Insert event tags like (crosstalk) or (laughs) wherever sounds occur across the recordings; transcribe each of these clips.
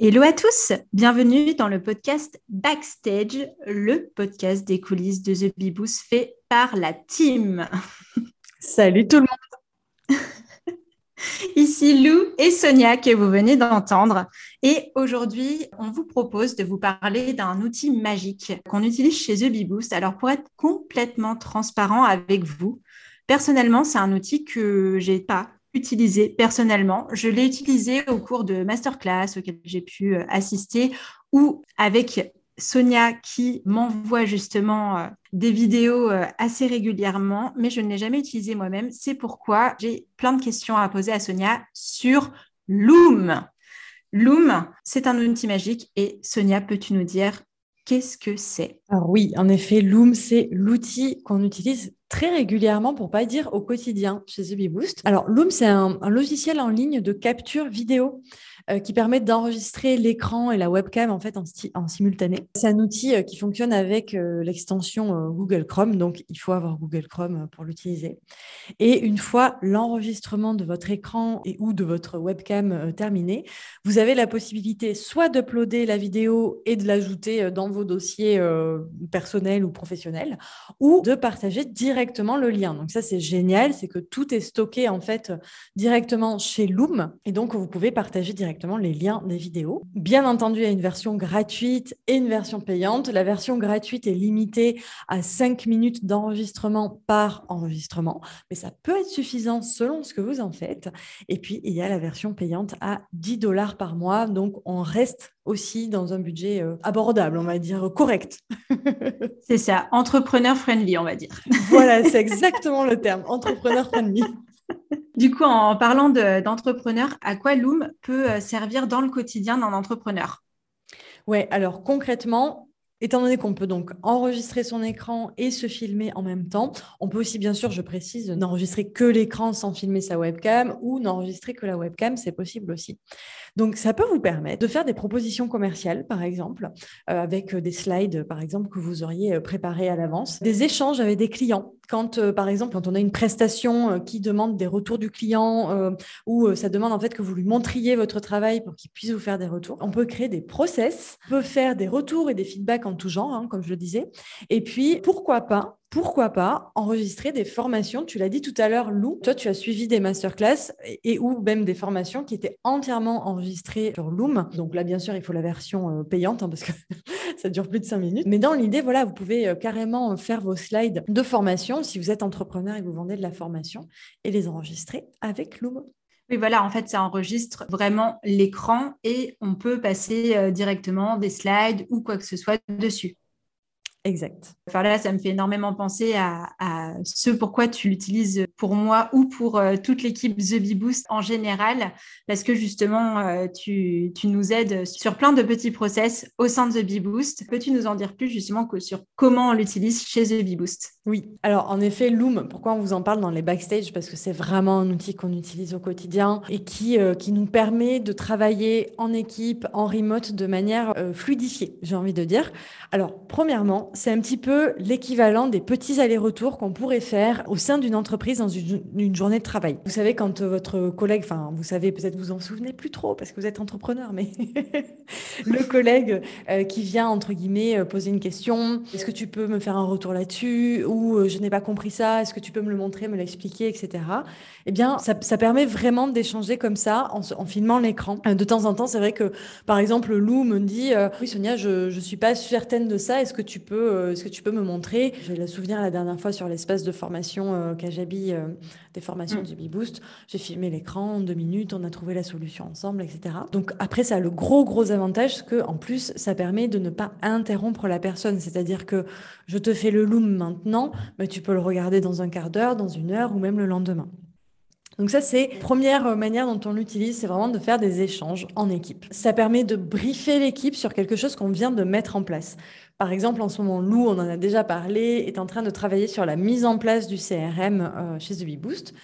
Hello à tous, bienvenue dans le podcast Backstage, le podcast des coulisses de The Beboost fait par la team. (laughs) Salut tout le monde (laughs) Ici Lou et Sonia que vous venez d'entendre. Et aujourd'hui, on vous propose de vous parler d'un outil magique qu'on utilise chez The Beboost. Alors pour être complètement transparent avec vous, personnellement, c'est un outil que j'ai pas utilisé personnellement. Je l'ai utilisé au cours de masterclass auxquelles j'ai pu euh, assister ou avec Sonia qui m'envoie justement euh, des vidéos euh, assez régulièrement, mais je ne l'ai jamais utilisé moi-même. C'est pourquoi j'ai plein de questions à poser à Sonia sur Loom. Loom, c'est un outil magique et Sonia, peux-tu nous dire qu'est-ce que c'est? Oui, en effet, Loom, c'est l'outil qu'on utilise très régulièrement, pour pas dire au quotidien, chez The. Alors, Loom, c'est un, logiciel en ligne de capture vidéo euh, qui permet d'enregistrer l'écran et la webcam en fait en, simultané. C'est un outil euh, qui fonctionne avec euh, l'extension Google Chrome, donc il faut avoir Google Chrome pour l'utiliser. Et une fois l'enregistrement de votre écran et ou de votre webcam terminé, vous avez la possibilité soit d'uploader la vidéo et de l'ajouter dans vos dossiers personnels ou professionnels, ou de partager directement le lien. Donc ça c'est génial, c'est que tout est stocké en fait directement chez Loom et donc vous pouvez partager directement les liens des vidéos. Bien entendu, il y a une version gratuite et une version payante. La version gratuite est limitée à 5 minutes d'enregistrement par enregistrement, mais ça peut être suffisant selon ce que vous en faites. Et puis, il y a la version payante à 10 dollars par mois. Donc, on reste aussi dans un budget euh, abordable, on va dire correct. (laughs) c'est ça, entrepreneur friendly, on va dire. voilà, c'est (laughs) exactement le terme, entrepreneur friendly. Du coup, en parlant d'entrepreneur, à quoi Loom peut euh, servir dans le quotidien d'un entrepreneur? Oui, alors concrètement, Étant donné qu'on peut donc enregistrer son écran et se filmer en même temps, on peut aussi, bien sûr, je précise, n'enregistrer que l'écran sans filmer sa webcam ou n'enregistrer que la webcam, c'est possible aussi. Donc, ça peut vous permettre de faire des propositions commerciales, par exemple, euh, avec des slides, par exemple, que vous auriez euh, préparés à l'avance, des échanges avec des clients. Quand, euh, par exemple, quand on a une prestation qui demande des retours du client ou ça demande en fait que vous lui montriez votre travail pour qu'il puisse vous faire des retours, on peut créer des process, on peut faire des retours et des feedbacks en tout genre, hein, comme je le disais. Et puis, pourquoi pas pourquoi pas enregistrer des formations? Tu l'as dit tout à l'heure, Lou, toi, tu as suivi des masterclass et, ou même des formations qui étaient entièrement enregistrées sur Loom. Donc là, bien sûr, il faut la version euh, payante hein, parce que (laughs) ça dure plus de cinq minutes. Mais dans l'idée, voilà, vous pouvez euh, carrément faire vos slides de formation si vous êtes entrepreneur et que vous vendez de la formation et les enregistrer avec Loom. Oui, voilà, en fait, ça enregistre vraiment l'écran et on peut passer euh, directement des slides ou quoi que ce soit dessus. Exact. Enfin là, ça me fait énormément penser à, ce pourquoi tu l'utilises pour moi ou pour euh, toute l'équipe The Bee Boost en général, parce que justement, euh, tu, nous aides sur plein de petits process au sein de The Bee Boost. Peux-tu nous en dire plus justement que sur comment on l'utilise chez The Bee Boost? Oui, alors en effet, Loom, pourquoi on vous en parle dans les backstage? Parce que c'est vraiment un outil qu'on utilise au quotidien et qui, euh, qui nous permet de travailler en équipe, en remote, de manière fluidifiée, j'ai envie de dire. Alors, premièrement, c'est un petit peu l'équivalent des petits allers-retours qu'on pourrait faire au sein d'une entreprise dans une, journée de travail. Vous savez, quand votre collègue, enfin, vous savez, peut-être vous en souvenez plus trop parce que vous êtes entrepreneur, mais (laughs) le collègue euh, qui vient, entre guillemets, euh, poser une question, est-ce que tu peux me faire un retour là-dessus Ou euh, je n'ai pas compris ça, est-ce que tu peux me le montrer, me l'expliquer, etc. Eh bien, ça, permet vraiment d'échanger comme ça en, en filmant l'écran. De temps en temps, c'est vrai que, par exemple, Lou me dit, oui, Sonia, je ne suis pas certaine de ça, est-ce que tu peux euh, est-ce que peux me montrer J'ai le souvenir la dernière fois sur l'espace de formation euh, Kajabi, euh, des formations mm. du Boost. J'ai filmé l'écran en deux minutes, on a trouvé la solution ensemble, etc. Donc après, ça a le gros, gros avantage que en plus, ça permet de ne pas interrompre la personne. C'est-à-dire que je te fais le loom maintenant, mais tu peux le regarder dans un quart d'heure, dans une heure ou même le lendemain. Donc ça, c'est première manière dont on l'utilise, c'est vraiment de faire des échanges en équipe. Ça permet de briefer l'équipe sur quelque chose qu'on vient de mettre en place. Par exemple, en ce moment, Lou, on en a déjà parlé, est en train de travailler sur la mise en place du CRM euh, chez The.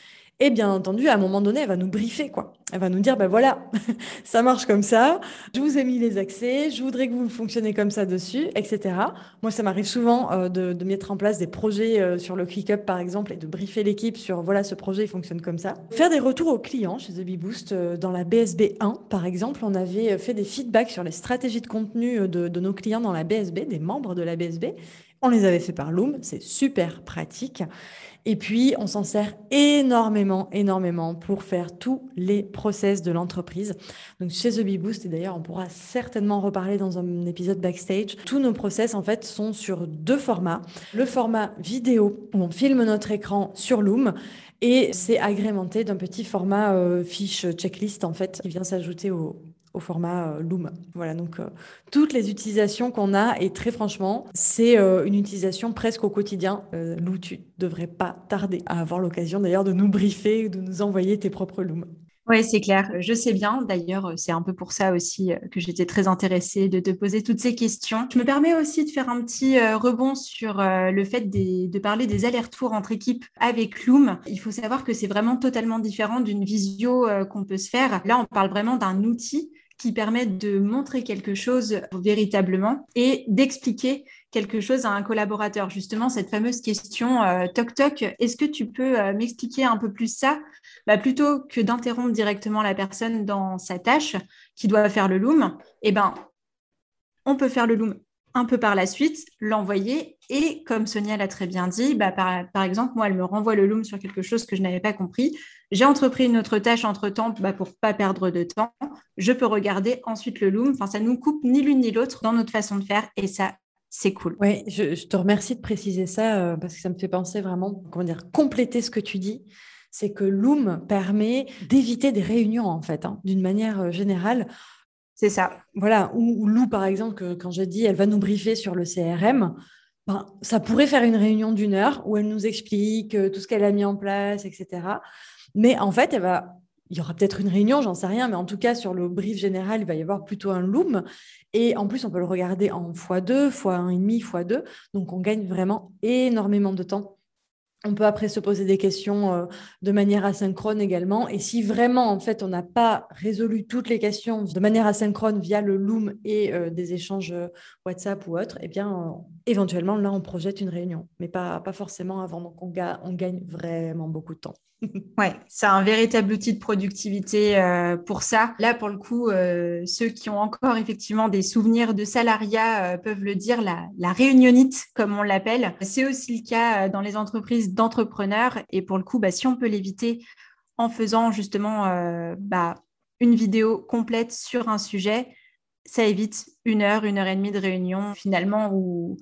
Et bien entendu, à un moment donné, elle va nous briefer, quoi. Elle va nous dire, ben voilà, (laughs) ça marche comme ça, je vous ai mis les accès, je voudrais que vous fonctionnez comme ça dessus, etc. Moi, ça m'arrive souvent euh, de, de, mettre en place des projets euh, sur le ClickUp, par exemple, et de briefer l'équipe sur, voilà, ce projet, il fonctionne comme ça. Faire des retours aux clients chez The Boost. Euh, dans la BSB 1, par exemple, on avait fait des feedbacks sur les stratégies de contenu de, de nos clients dans la BSB, des membres de la BSB. On les avait fait par Loom, c'est super pratique. Et puis, on s'en sert énormément, énormément pour faire tous les process de l'entreprise. Donc, chez The Boost, et d'ailleurs, on pourra certainement reparler dans un épisode backstage, tous nos process, en fait, sont sur deux formats. Le format vidéo, où on filme notre écran sur Loom, et c'est agrémenté d'un petit format euh, fiche checklist, en fait, qui vient s'ajouter au, au format euh, Loom. Voilà, donc euh, toutes les utilisations qu'on a, et très franchement, c'est euh, une utilisation presque au quotidien. Lou, tu devrais pas tarder à avoir l'occasion d'ailleurs de nous briefer, de nous envoyer tes propres Loom. Oui, c'est clair. Je sais bien. D'ailleurs, c'est un peu pour ça aussi que j'étais très intéressée de te poser toutes ces questions. Je me permets aussi de faire un petit rebond sur le fait de parler des allers-retours entre équipes avec Loom. Il faut savoir que c'est vraiment totalement différent d'une visio qu'on peut se faire. Là, on parle vraiment d'un outil qui permettent de montrer quelque chose véritablement et d'expliquer quelque chose à un collaborateur. Justement, cette fameuse question euh, toc toc, est-ce que tu peux euh, m'expliquer un peu plus ça? Bah, Plutôt que d'interrompre directement la personne dans sa tâche qui doit faire le loom, eh ben, on peut faire le loom un peu par la suite, l'envoyer. Et comme Sonia l'a très bien dit, bah, par, exemple, moi, elle me renvoie le loom sur quelque chose que je n'avais pas compris. J'ai entrepris une autre tâche entre-temps bah, pour pas perdre de temps. Je peux regarder ensuite le loom. Enfin, ça nous coupe ni l'une ni l'autre dans notre façon de faire. Et ça, c'est cool. Oui, je, te remercie de préciser ça euh, parce que ça me fait penser vraiment, comment dire, compléter ce que tu dis. C'est que Loom permet d'éviter des réunions, en fait, hein, d'une manière euh, générale. C'est ça. Voilà. Ou, Lou, par exemple, quand j'ai dit elle va nous briefer sur le CRM, ben, ça pourrait faire une réunion d'une heure où elle nous explique euh, tout ce qu'elle a mis en place, etc. Mais en fait, elle va, il y aura peut-être une réunion, j'en sais rien, mais en tout cas, sur le brief général, il va y avoir plutôt un loom. Et en plus, on peut le regarder en x2, x1,5, x2. Donc, on gagne vraiment énormément de temps on peut après se poser des questions euh, de manière asynchrone également. Et si vraiment, en fait, on n'a pas résolu toutes les questions de manière asynchrone via le Loom et euh, des échanges euh, WhatsApp ou autres, eh bien, éventuellement, là, on projette une réunion, mais pas, forcément avant. Donc, on, on gagne vraiment beaucoup de temps. Ouais, c'est un véritable outil de productivité euh, pour ça. Là, pour le coup, euh, ceux qui ont encore effectivement des souvenirs de salariat euh, peuvent le dire, la, réunionite, comme on l'appelle. C'est aussi le cas dans les entreprises d'entrepreneurs. Et pour le coup, bah, si on peut l'éviter en faisant justement bah, une vidéo complète sur un sujet, ça évite une heure, une heure et demie de réunion finalement où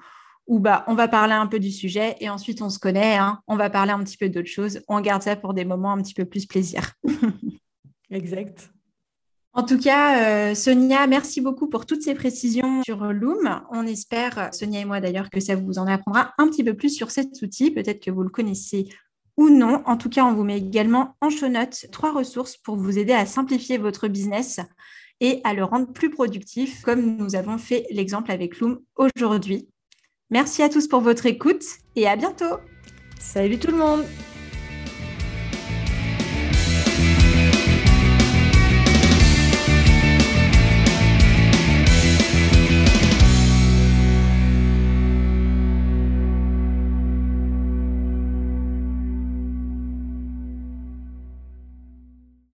où bah, on va parler un peu du sujet et ensuite on se connaît, hein. on va parler un petit peu d'autre chose. On garde ça pour des moments un petit peu plus plaisir. (laughs) exact. En tout cas, euh, Sonia, merci beaucoup pour toutes ces précisions sur Loom. On espère, Sonia et moi d'ailleurs, que ça vous en apprendra un petit peu plus sur cet outil. Peut-être que vous le connaissez ou non. En tout cas, on vous met également en show notes trois ressources pour vous aider à simplifier votre business et à le rendre plus productif, comme nous avons fait l'exemple avec Loom aujourd'hui. Merci à tous pour votre écoute et à bientôt. Salut tout le monde